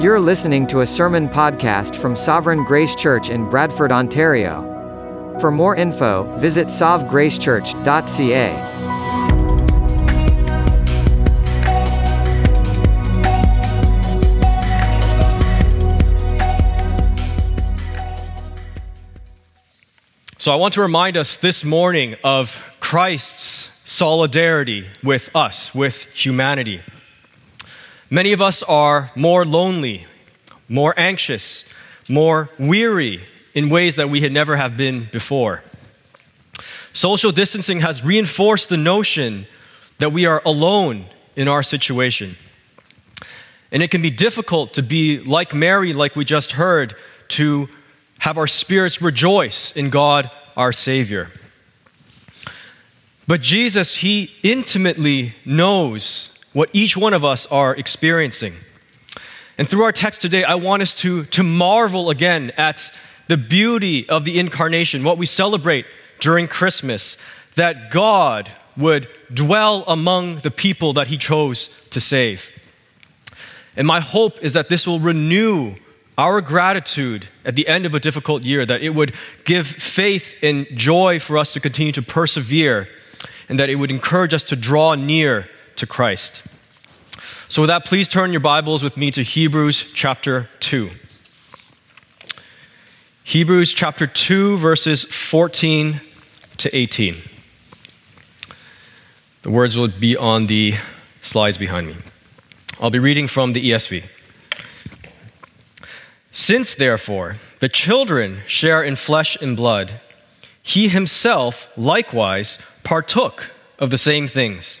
You're listening to a sermon podcast from Sovereign Grace Church in Bradford, Ontario. For more info, visit sovgracechurch.ca. So I want to remind us this morning of Christ's solidarity with us, with humanity. Many of us are more lonely, more anxious, more weary in ways that we had never have been before. Social distancing has reinforced the notion that we are alone in our situation. And it can be difficult to be like Mary, like we just heard, to have our spirits rejoice in God our Savior. But Jesus, He intimately knows what each one of us are experiencing. And through our text today, I want us to, to marvel again at the beauty of the incarnation, what we celebrate during Christmas, that God would dwell among the people that He chose to save. And my hope is that this will renew our gratitude at the end of a difficult year, that it would give faith and joy for us to continue to persevere, and that it would encourage us to draw near to Christ. So, with that, please turn your Bibles with me to Hebrews chapter 2. Hebrews chapter 2, verses 14 to 18. The words will be on the slides behind me. I'll be reading from the ESV. Since, therefore, the children share in flesh and blood, he himself likewise partook of the same things,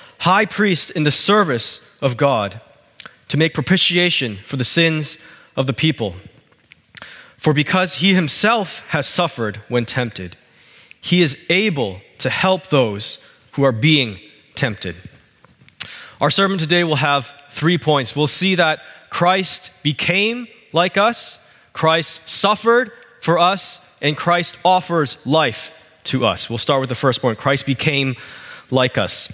high priest in the service of God, to make propitiation for the sins of the people. For because he himself has suffered when tempted, he is able to help those who are being tempted. Our sermon today will have three points. We'll see that Christ became like us Christ suffered for us, and Christ offers life to us. We'll start with the first point Christ became like us.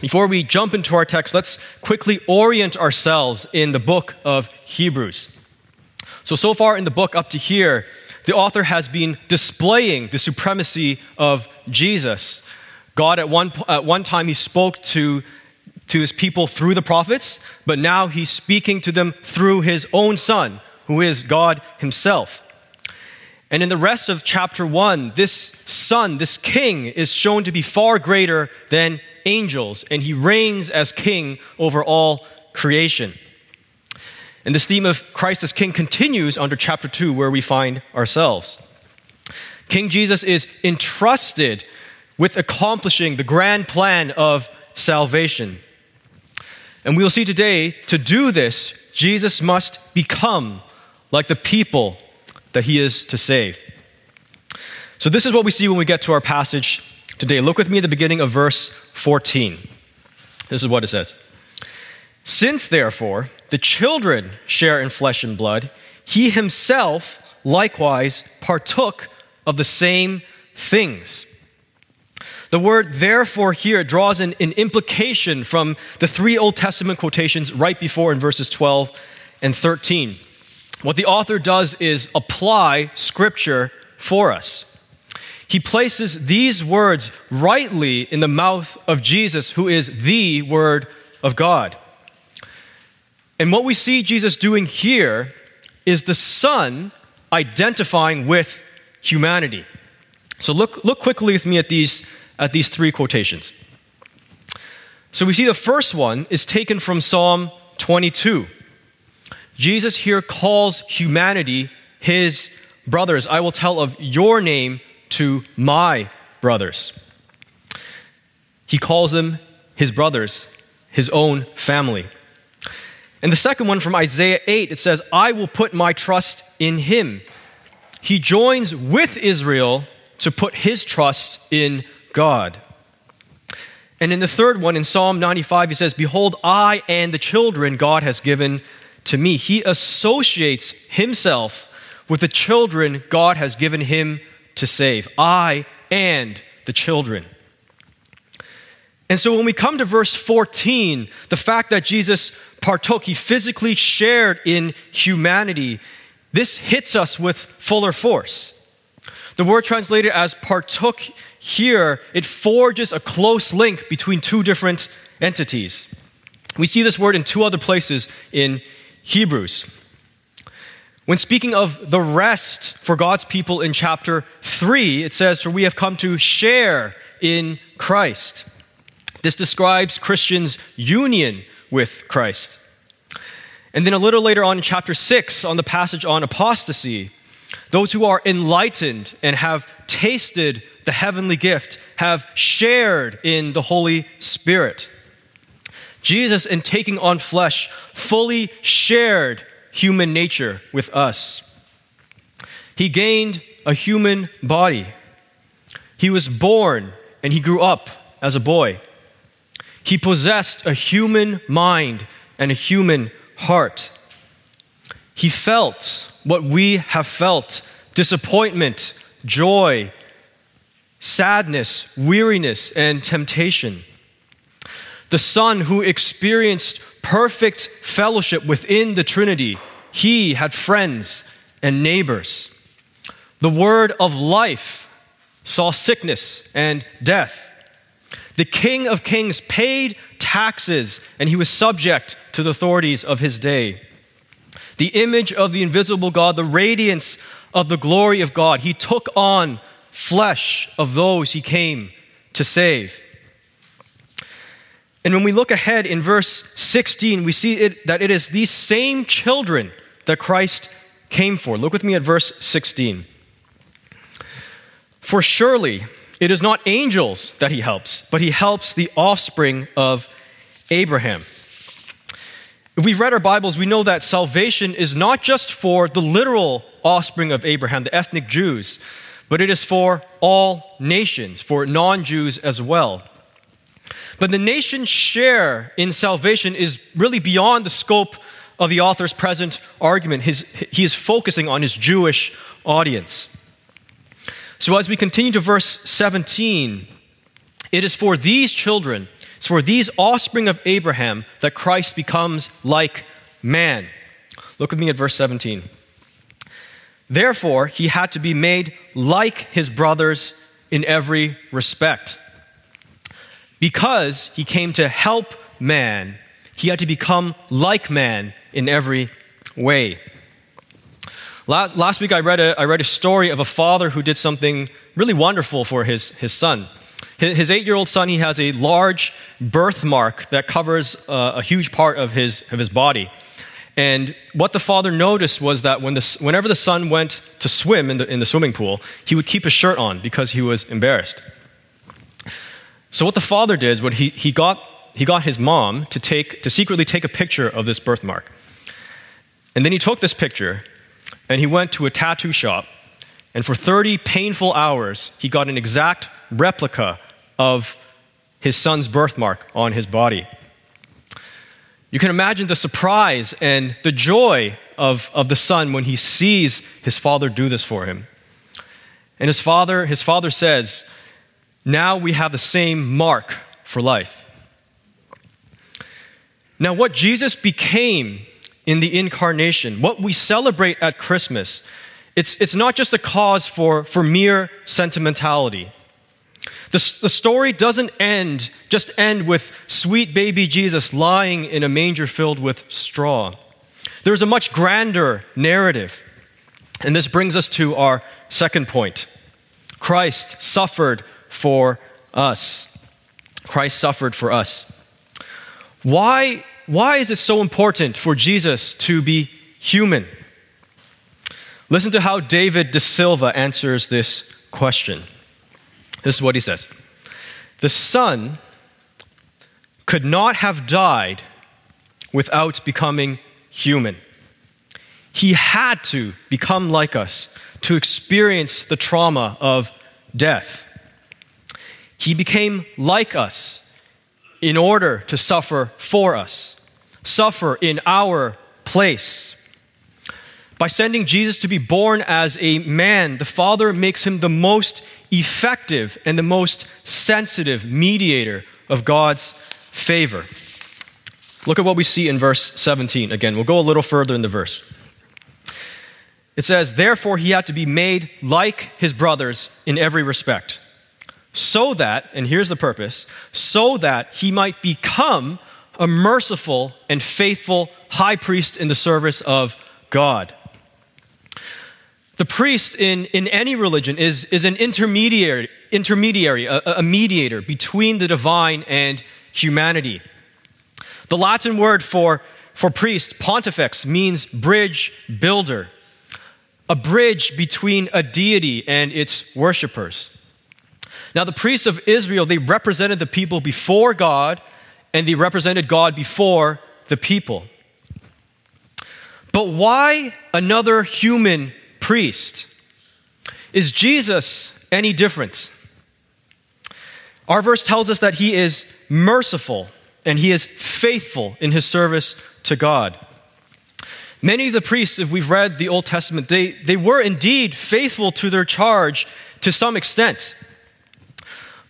Before we jump into our text, let's quickly orient ourselves in the book of Hebrews. So, so far in the book up to here, the author has been displaying the supremacy of Jesus. God, at one, at one time, he spoke to, to his people through the prophets, but now he's speaking to them through his own son, who is God Himself. And in the rest of chapter one, this son, this king, is shown to be far greater than angels, and he reigns as king over all creation. And this theme of Christ as king continues under chapter two, where we find ourselves. King Jesus is entrusted with accomplishing the grand plan of salvation. And we will see today to do this, Jesus must become like the people that he is to save. So, this is what we see when we get to our passage today. Look with me at the beginning of verse 14. This is what it says Since, therefore, the children share in flesh and blood, he himself likewise partook of the same things. The word therefore here draws an, an implication from the three Old Testament quotations right before in verses 12 and 13. What the author does is apply scripture for us. He places these words rightly in the mouth of Jesus, who is the Word of God. And what we see Jesus doing here is the Son identifying with humanity. So look, look quickly with me at these, at these three quotations. So we see the first one is taken from Psalm 22. Jesus here calls humanity his brothers. I will tell of your name to my brothers. He calls them his brothers, his own family. And the second one from Isaiah 8, it says, I will put my trust in him. He joins with Israel to put his trust in God. And in the third one, in Psalm 95, he says, Behold, I and the children God has given to me. He associates himself with the children God has given him to save. I and the children. And so when we come to verse 14, the fact that Jesus partook, he physically shared in humanity, this hits us with fuller force. The word translated as partook here, it forges a close link between two different entities. We see this word in two other places in Hebrews. When speaking of the rest for God's people in chapter 3, it says, For we have come to share in Christ. This describes Christians' union with Christ. And then a little later on in chapter 6, on the passage on apostasy, those who are enlightened and have tasted the heavenly gift have shared in the Holy Spirit. Jesus, in taking on flesh, fully shared human nature with us. He gained a human body. He was born and he grew up as a boy. He possessed a human mind and a human heart. He felt what we have felt disappointment, joy, sadness, weariness, and temptation. The Son who experienced perfect fellowship within the Trinity, he had friends and neighbors. The Word of life saw sickness and death. The King of Kings paid taxes and he was subject to the authorities of his day. The image of the invisible God, the radiance of the glory of God, he took on flesh of those he came to save. And when we look ahead in verse 16, we see it, that it is these same children that Christ came for. Look with me at verse 16. For surely it is not angels that he helps, but he helps the offspring of Abraham. If we've read our Bibles, we know that salvation is not just for the literal offspring of Abraham, the ethnic Jews, but it is for all nations, for non Jews as well. But the nation's share in salvation is really beyond the scope of the author's present argument. His, he is focusing on his Jewish audience. So, as we continue to verse 17, it is for these children, it's for these offspring of Abraham that Christ becomes like man. Look with me at verse 17. Therefore, he had to be made like his brothers in every respect. Because he came to help man, he had to become like man in every way. Last, last week, I read, a, I read a story of a father who did something really wonderful for his, his son. His, eight year old son, he has a large birthmark that covers uh, a huge part of his, of his body. And what the father noticed was that when the, whenever the son went to swim in the, in the swimming pool, he would keep his shirt on because he was embarrassed. So what the father did was he, he, got, he got his mom to, take, to secretly take a picture of this birthmark. And then he took this picture and he went to a tattoo shop. And for 30 painful hours, he got an exact replica of his son's birthmark on his body. You can imagine the surprise and the joy of, of the son when he sees his father do this for him. And his father, his father says, Now we have the same mark for life. Now, what Jesus became in the incarnation, what we celebrate at Christmas, it's, it's not just a cause for, for mere sentimentality. The, the story doesn't end, just end with sweet baby Jesus lying in a manger filled with straw. There's a much grander narrative. And this brings us to our second point Christ suffered for us. Christ suffered for us. Why, why is it so important for Jesus to be human? Listen to how David deSilva answers this question. This is what he says The Son could not have died without becoming human. He had to become like us to experience the trauma of death. He became like us in order to suffer for us, suffer in our place. By sending Jesus to be born as a man, the Father makes him the most effective and the most sensitive mediator of God's favor. Look at what we see in verse 17. Again, we'll go a little further in the verse. It says, Therefore, he had to be made like his brothers in every respect, so that, and here's the purpose, so that he might become a merciful and faithful high priest in the service of God. The priest in, in any religion is, is an intermediary, intermediary a, a mediator between the divine and humanity. The Latin word for, for priest, pontifex, means bridge builder, a bridge between a deity and its worshippers. Now, the priests of Israel, they represented the people before God and they represented God before the people. But why another human priest? Is Jesus any different? Our verse tells us that he is merciful and he is faithful in his service to God. Many of the priests, if we've read the Old Testament, they, they were indeed faithful to their charge to some extent.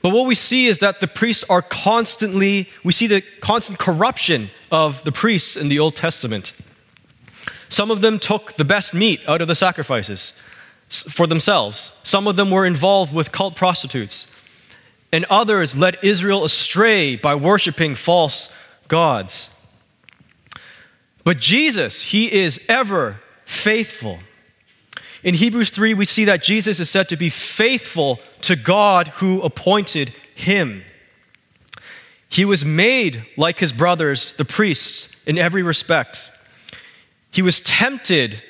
But what we see is that the priests are constantly, we see the constant corruption of the priests in the Old Testament. Some of them took the best meat out of the sacrifices for themselves, some of them were involved with cult prostitutes and others led Israel astray by worshiping false gods. But Jesus, he is ever faithful. In Hebrews 3, we see that Jesus is said to be faithful to God who appointed him. He was made like his brothers, the priests, in every respect. He was tempted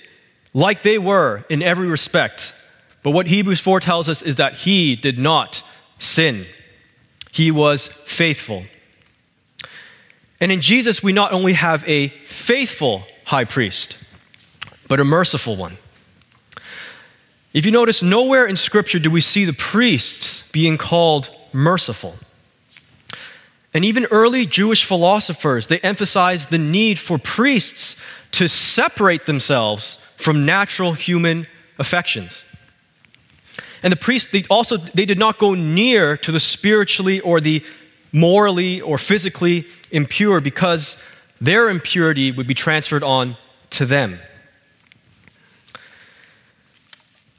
like they were in every respect. But what Hebrews 4 tells us is that he did not sin. He was faithful. And in Jesus, we not only have a faithful high priest, but a merciful one. If you notice, nowhere in Scripture do we see the priests being called merciful. And even early Jewish philosophers, they emphasized the need for priests to separate themselves from natural human affections. And the priests, they also, they did not go near to the spiritually or the morally or physically impure because their impurity would be transferred on to them.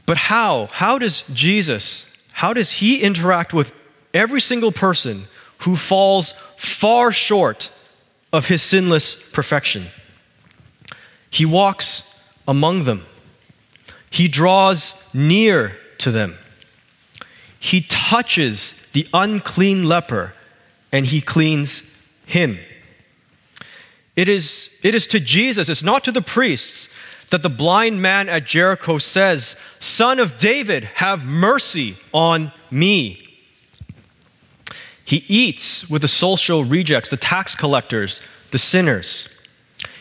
But how? How does Jesus, how does he interact with every single person who falls far short of his sinless perfection? He walks among them. He draws near to them. He touches the unclean leper and he cleans him. It is, it is to Jesus, it's not to the priests, that the blind man at Jericho says, Son of David, have mercy on me. He eats with the social rejects, the tax collectors, the sinners.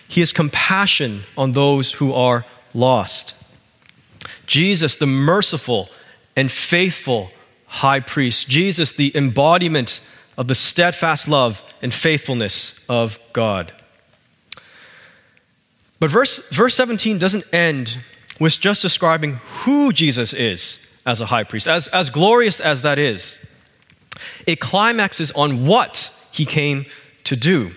He has compassion on those who are lost. Jesus, the merciful and faithful high priest. Jesus, the embodiment of the steadfast love and faithfulness of God. But verse, verse 17 doesn't end with just describing who Jesus is as a high priest, as, as glorious as that is. It climaxes on what he came to do.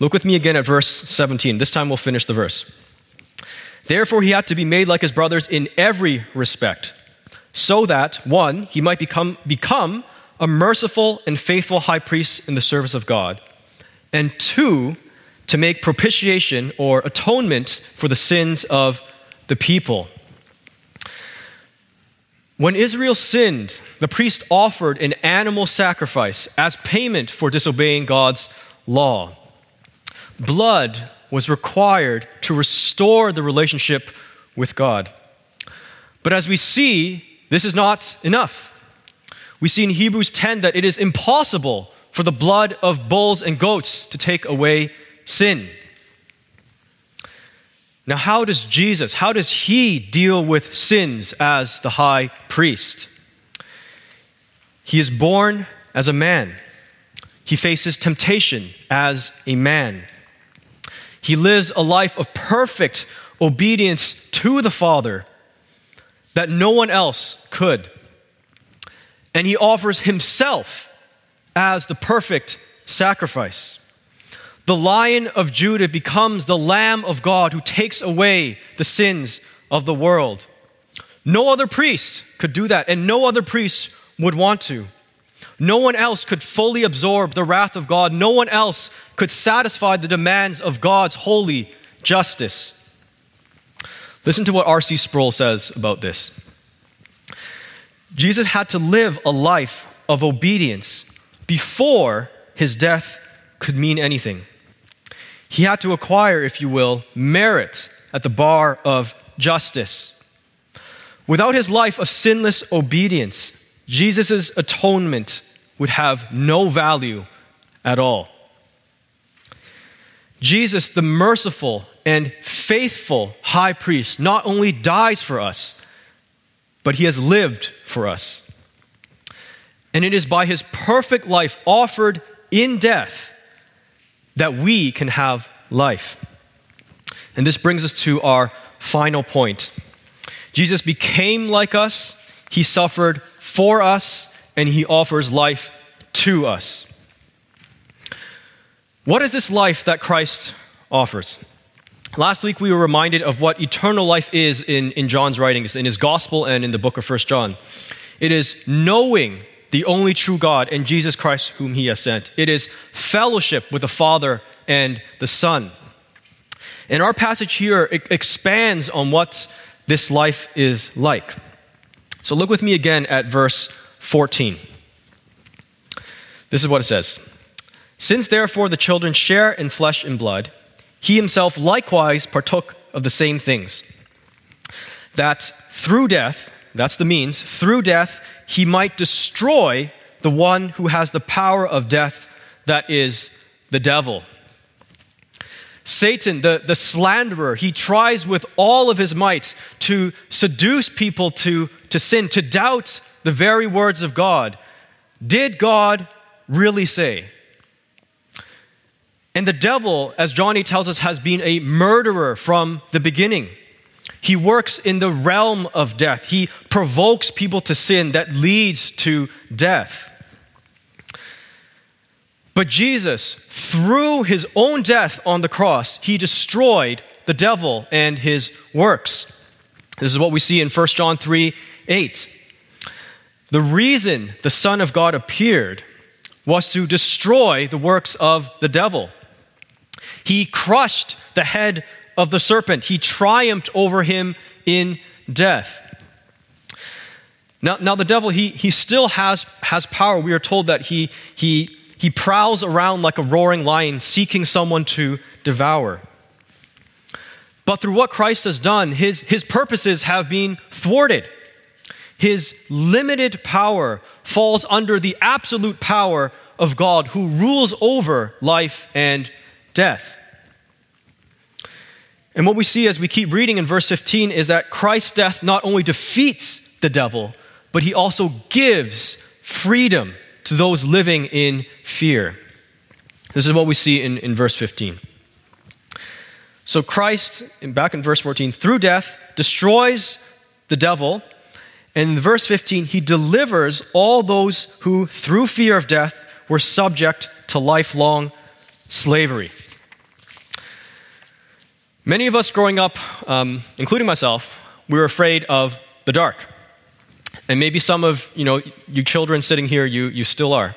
Look with me again at verse 17. This time we'll finish the verse. Therefore, he had to be made like his brothers in every respect, so that, one, he might become, become a merciful and faithful high priest in the service of God, and two, to make propitiation or atonement for the sins of the people. When Israel sinned, the priest offered an animal sacrifice as payment for disobeying God's law. Blood was required to restore the relationship with God. But as we see, this is not enough. We see in Hebrews 10 that it is impossible for the blood of bulls and goats to take away sin. Now, how does Jesus, how does he deal with sins as the high priest? He is born as a man. He faces temptation as a man. He lives a life of perfect obedience to the Father that no one else could. And he offers himself as the perfect sacrifice. The lion of Judah becomes the Lamb of God who takes away the sins of the world. No other priest could do that, and no other priest would want to. No one else could fully absorb the wrath of God. No one else could satisfy the demands of God's holy justice. Listen to what R.C. Sproul says about this. Jesus had to live a life of obedience before his death could mean anything. He had to acquire, if you will, merit at the bar of justice. Without his life of sinless obedience, Jesus' atonement would have no value at all. Jesus, the merciful and faithful high priest, not only dies for us, but he has lived for us. And it is by his perfect life offered in death that we can have life. And this brings us to our final point. Jesus became like us, he suffered for us, and he offers life to us. What is this life that Christ offers? Last week we were reminded of what eternal life is in, in John's writings, in his gospel and in the book of First John. It is knowing the only true God and Jesus Christ whom he has sent. It is fellowship with the Father and the Son. And our passage here expands on what this life is like. So look with me again at verse 14. This is what it says Since therefore the children share in flesh and blood, he himself likewise partook of the same things, that through death, that's the means, through death, he might destroy the one who has the power of death, that is the devil. Satan, the, the slanderer, he tries with all of his might to seduce people to, to sin, to doubt the very words of God. Did God really say? And the devil, as Johnny tells us, has been a murderer from the beginning. He works in the realm of death. He provokes people to sin that leads to death. But Jesus, through his own death on the cross, he destroyed the devil and his works. This is what we see in 1 John 3 8. The reason the Son of God appeared was to destroy the works of the devil. He crushed the head of the serpent, he triumphed over him in death. Now, now the devil, he, he still has, has power. We are told that he, he he prowls around like a roaring lion, seeking someone to devour. But through what Christ has done, his, his purposes have been thwarted. His limited power falls under the absolute power of God who rules over life and death. And what we see as we keep reading in verse 15 is that Christ's death not only defeats the devil, but he also gives freedom to those living in fear. This is what we see in, in verse 15. So Christ, back in verse 14, through death destroys the devil. And in verse 15, he delivers all those who, through fear of death, were subject to lifelong slavery. Many of us growing up, um, including myself, we were afraid of the dark. And maybe some of you know you children sitting here, you, you still are.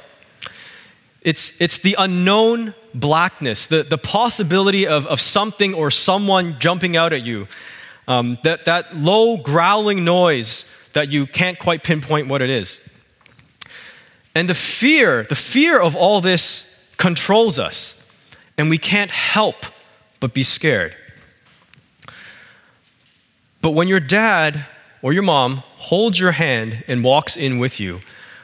It's, it's the unknown blackness, the, the possibility of, of something or someone jumping out at you, um, that, that low growling noise that you can't quite pinpoint what it is. And the fear, the fear of all this controls us, and we can't help but be scared. But when your dad or your mom holds your hand and walks in with you,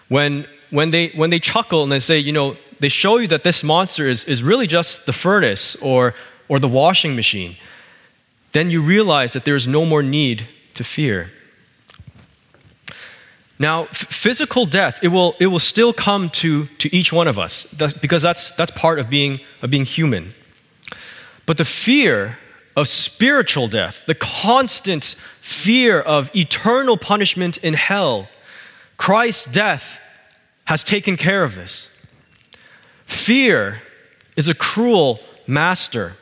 when, when, they, when they chuckle and they say, you know, they show you that this monster is, is really just the furnace or, or the washing machine, then you realize that there is no more need to fear. Now, f- physical death, it will, it will still come to, to each one of us that's, because that's, that's part of being, of being human. But the fear of spiritual death, the constant fear of eternal punishment in hell, Christ's death has taken care of this. Fear is a cruel master.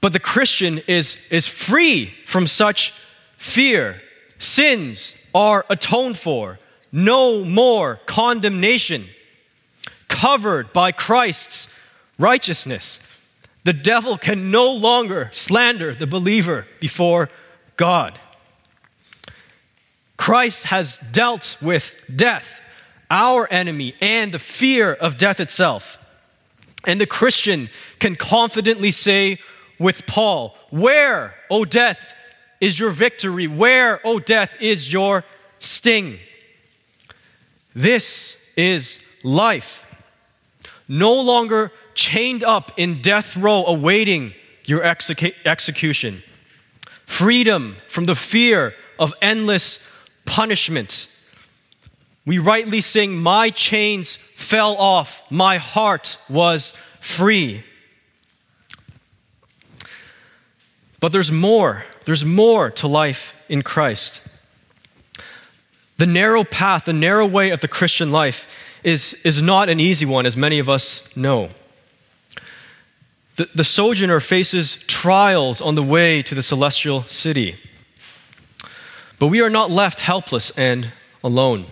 But the Christian is, is free from such fear. Sins are atoned for, no more condemnation, covered by Christ's righteousness. The devil can no longer slander the believer before God. Christ has dealt with death, our enemy, and the fear of death itself. And the Christian can confidently say with Paul, Where, O death, is your victory? Where, O death, is your sting? This is life. No longer chained up in death row awaiting your execu- execution. Freedom from the fear of endless punishment. We rightly sing, My chains fell off, my heart was free. But there's more. There's more to life in Christ. The narrow path, the narrow way of the Christian life is, is not an easy one, as many of us know. The, the sojourner faces trials on the way to the celestial city. But we are not left helpless and alone.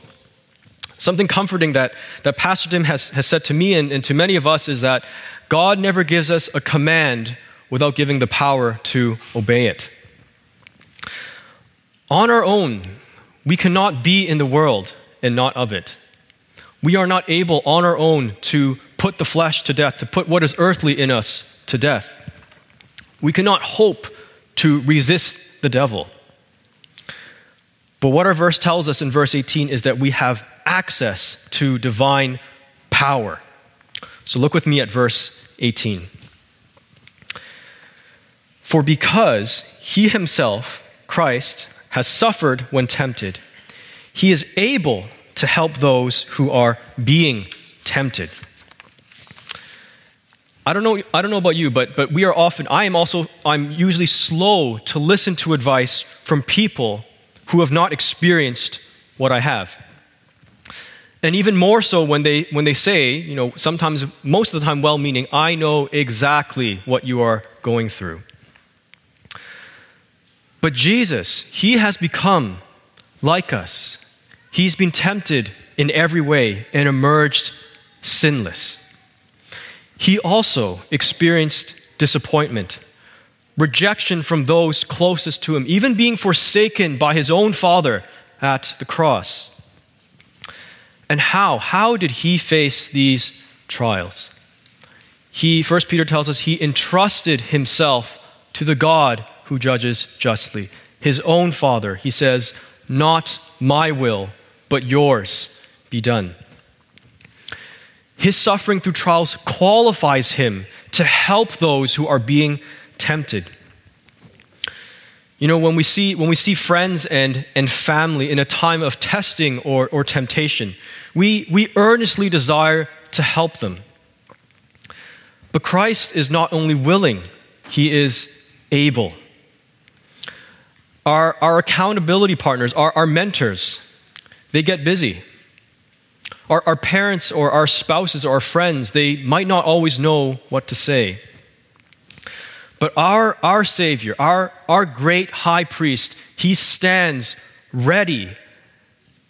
Something comforting that, that Pastor Tim has, has said to me and, and to many of us is that God never gives us a command without giving the power to obey it. On our own, we cannot be in the world and not of it. We are not able on our own to put the flesh to death, to put what is earthly in us to death. We cannot hope to resist the devil. But what our verse tells us in verse 18 is that we have access to divine power. So look with me at verse 18. For because he himself, Christ, has suffered when tempted, he is able to help those who are being tempted. I don't know, I don't know about you, but, but we are often, I am also, I'm usually slow to listen to advice from people who have not experienced what I have. And even more so when they, when they say, you know, sometimes, most of the time, well meaning, I know exactly what you are going through. But Jesus, He has become like us. He's been tempted in every way and emerged sinless. He also experienced disappointment, rejection from those closest to him, even being forsaken by his own father at the cross. And how? How did he face these trials? He, First Peter tells us, he entrusted himself to the God who judges justly. His own Father, he says, Not my will, but yours be done. His suffering through trials qualifies him to help those who are being tempted. You know, when we see, when we see friends and, and family in a time of testing or, or temptation, we, we earnestly desire to help them. But Christ is not only willing, he is able. Our, our accountability partners, our, our mentors, they get busy. Our, our parents or our spouses or our friends, they might not always know what to say. But our, our Savior, our, our great high priest, he stands ready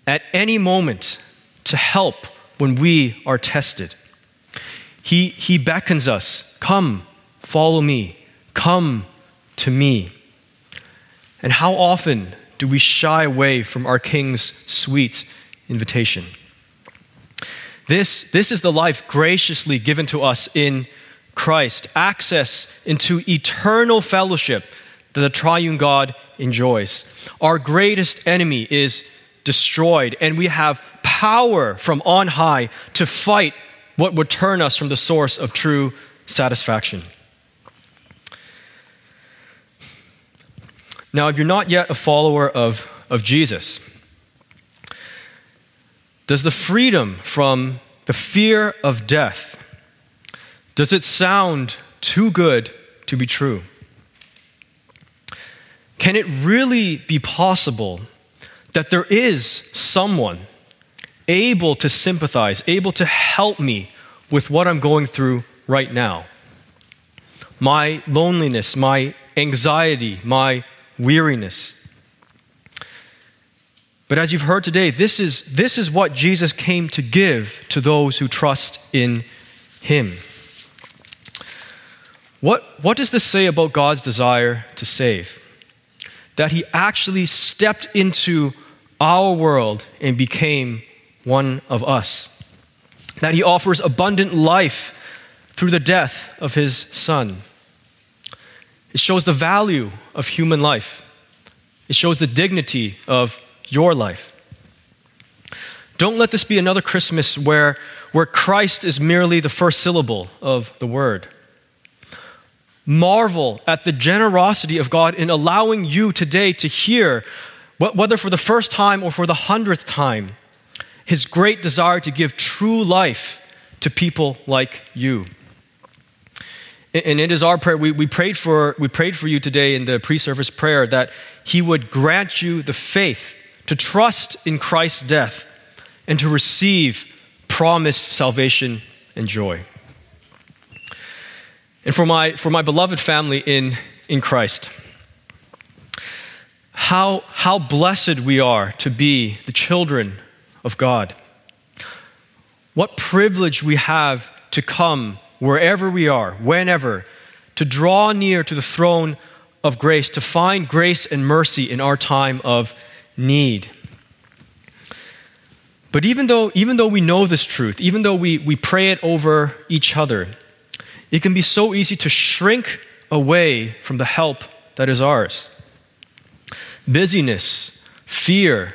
at any moment to help when we are tested. He, he beckons us, Come, follow me, come to me. And how often do we shy away from our King's sweet invitation? This, this is the life graciously given to us in Christ, access into eternal fellowship that the triune God enjoys. Our greatest enemy is destroyed, and we have power from on high to fight What would turn us from the source of true satisfaction? Now, if you're not yet a follower of, of Jesus, does the freedom from the fear of death does it sound too good to be true? Can it really be possible that there is someone able to sympathize, able to help me with what I'm going through right now? My loneliness, my anxiety, my weariness. But as you've heard today, this is, this is what Jesus came to give to those who trust in Him. What, what does this say about God's desire to save? That He actually stepped into our world and became one of us. That He offers abundant life through the death of His Son. It shows the value of human life, it shows the dignity of your life. Don't let this be another Christmas where, where Christ is merely the first syllable of the word. Marvel at the generosity of God in allowing you today to hear, whether for the first time or for the hundredth time, his great desire to give true life to people like you. And it is our prayer. We, we, prayed for, we prayed for you today in the pre service prayer that he would grant you the faith to trust in Christ's death, and to receive promised salvation and joy. And for my, for my beloved family in, in Christ, how, how blessed we are to be the children of God. What privilege we have to come wherever we are, whenever, to draw near to the throne of grace, to find grace and mercy in our time of need. But even though, even though we know this truth, even though we, we pray it over each other, it can be so easy to shrink away from the help that is ours. Busyness, fear,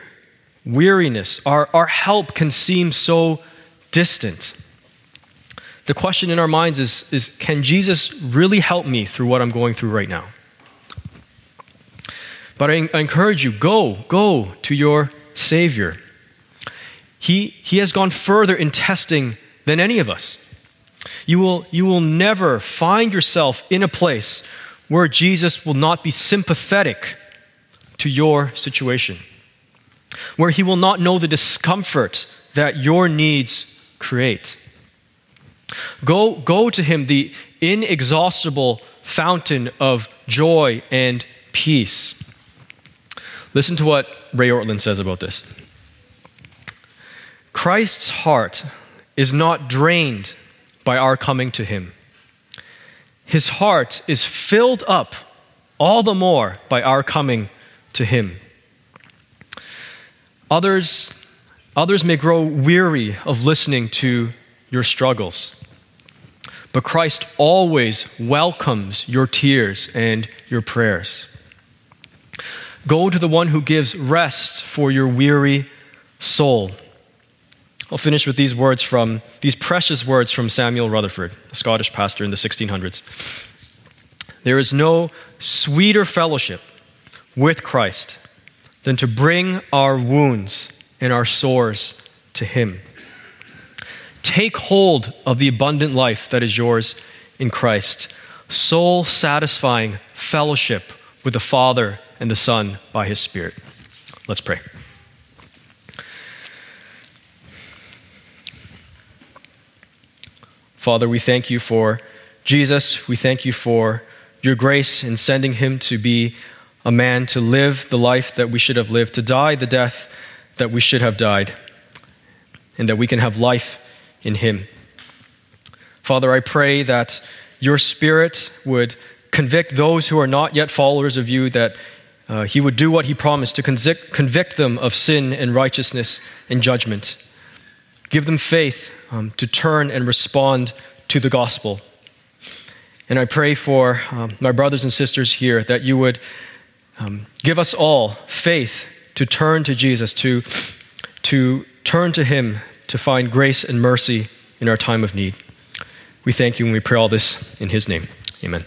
weariness, our, our help can seem so distant. The question in our minds is, is can Jesus really help me through what I'm going through right now? But I, encourage you go, go to your Savior. He, he has gone further in testing than any of us. You will, you will never find yourself in a place where Jesus will not be sympathetic to your situation, where he will not know the discomfort that your needs create. Go, go to him, the inexhaustible fountain of joy and peace. Listen to what Ray Ortlund says about this. Christ's heart is not drained by our coming to him. His heart is filled up all the more by our coming to him. Others, others may grow weary of listening to your struggles, but Christ always welcomes your tears and your prayers. Go to the one who gives rest for your weary soul. I'll finish with these words from these precious words from Samuel Rutherford, a Scottish pastor in the 1600s. There is no sweeter fellowship with Christ than to bring our wounds and our sores to Him. Take hold of the abundant life that is yours in Christ, soul satisfying fellowship with the Father and the Son by his Spirit. Let's pray. Father, we thank you for Jesus. We thank you for your grace in sending him to be a man to live the life that we should have lived, to die the death that we should have died, and that we can have life in him. Father, I pray that your spirit would convict those who are not yet followers of you, that uh, he would do what he promised to convict, convict them of sin and righteousness and judgment. Give them faith um, to turn and respond to the gospel. And I pray for um, my brothers and sisters here that you would um, give us all faith to turn to Jesus, to, to turn to him to find grace and mercy in our time of need. We thank you and we pray all this in his name. Amen.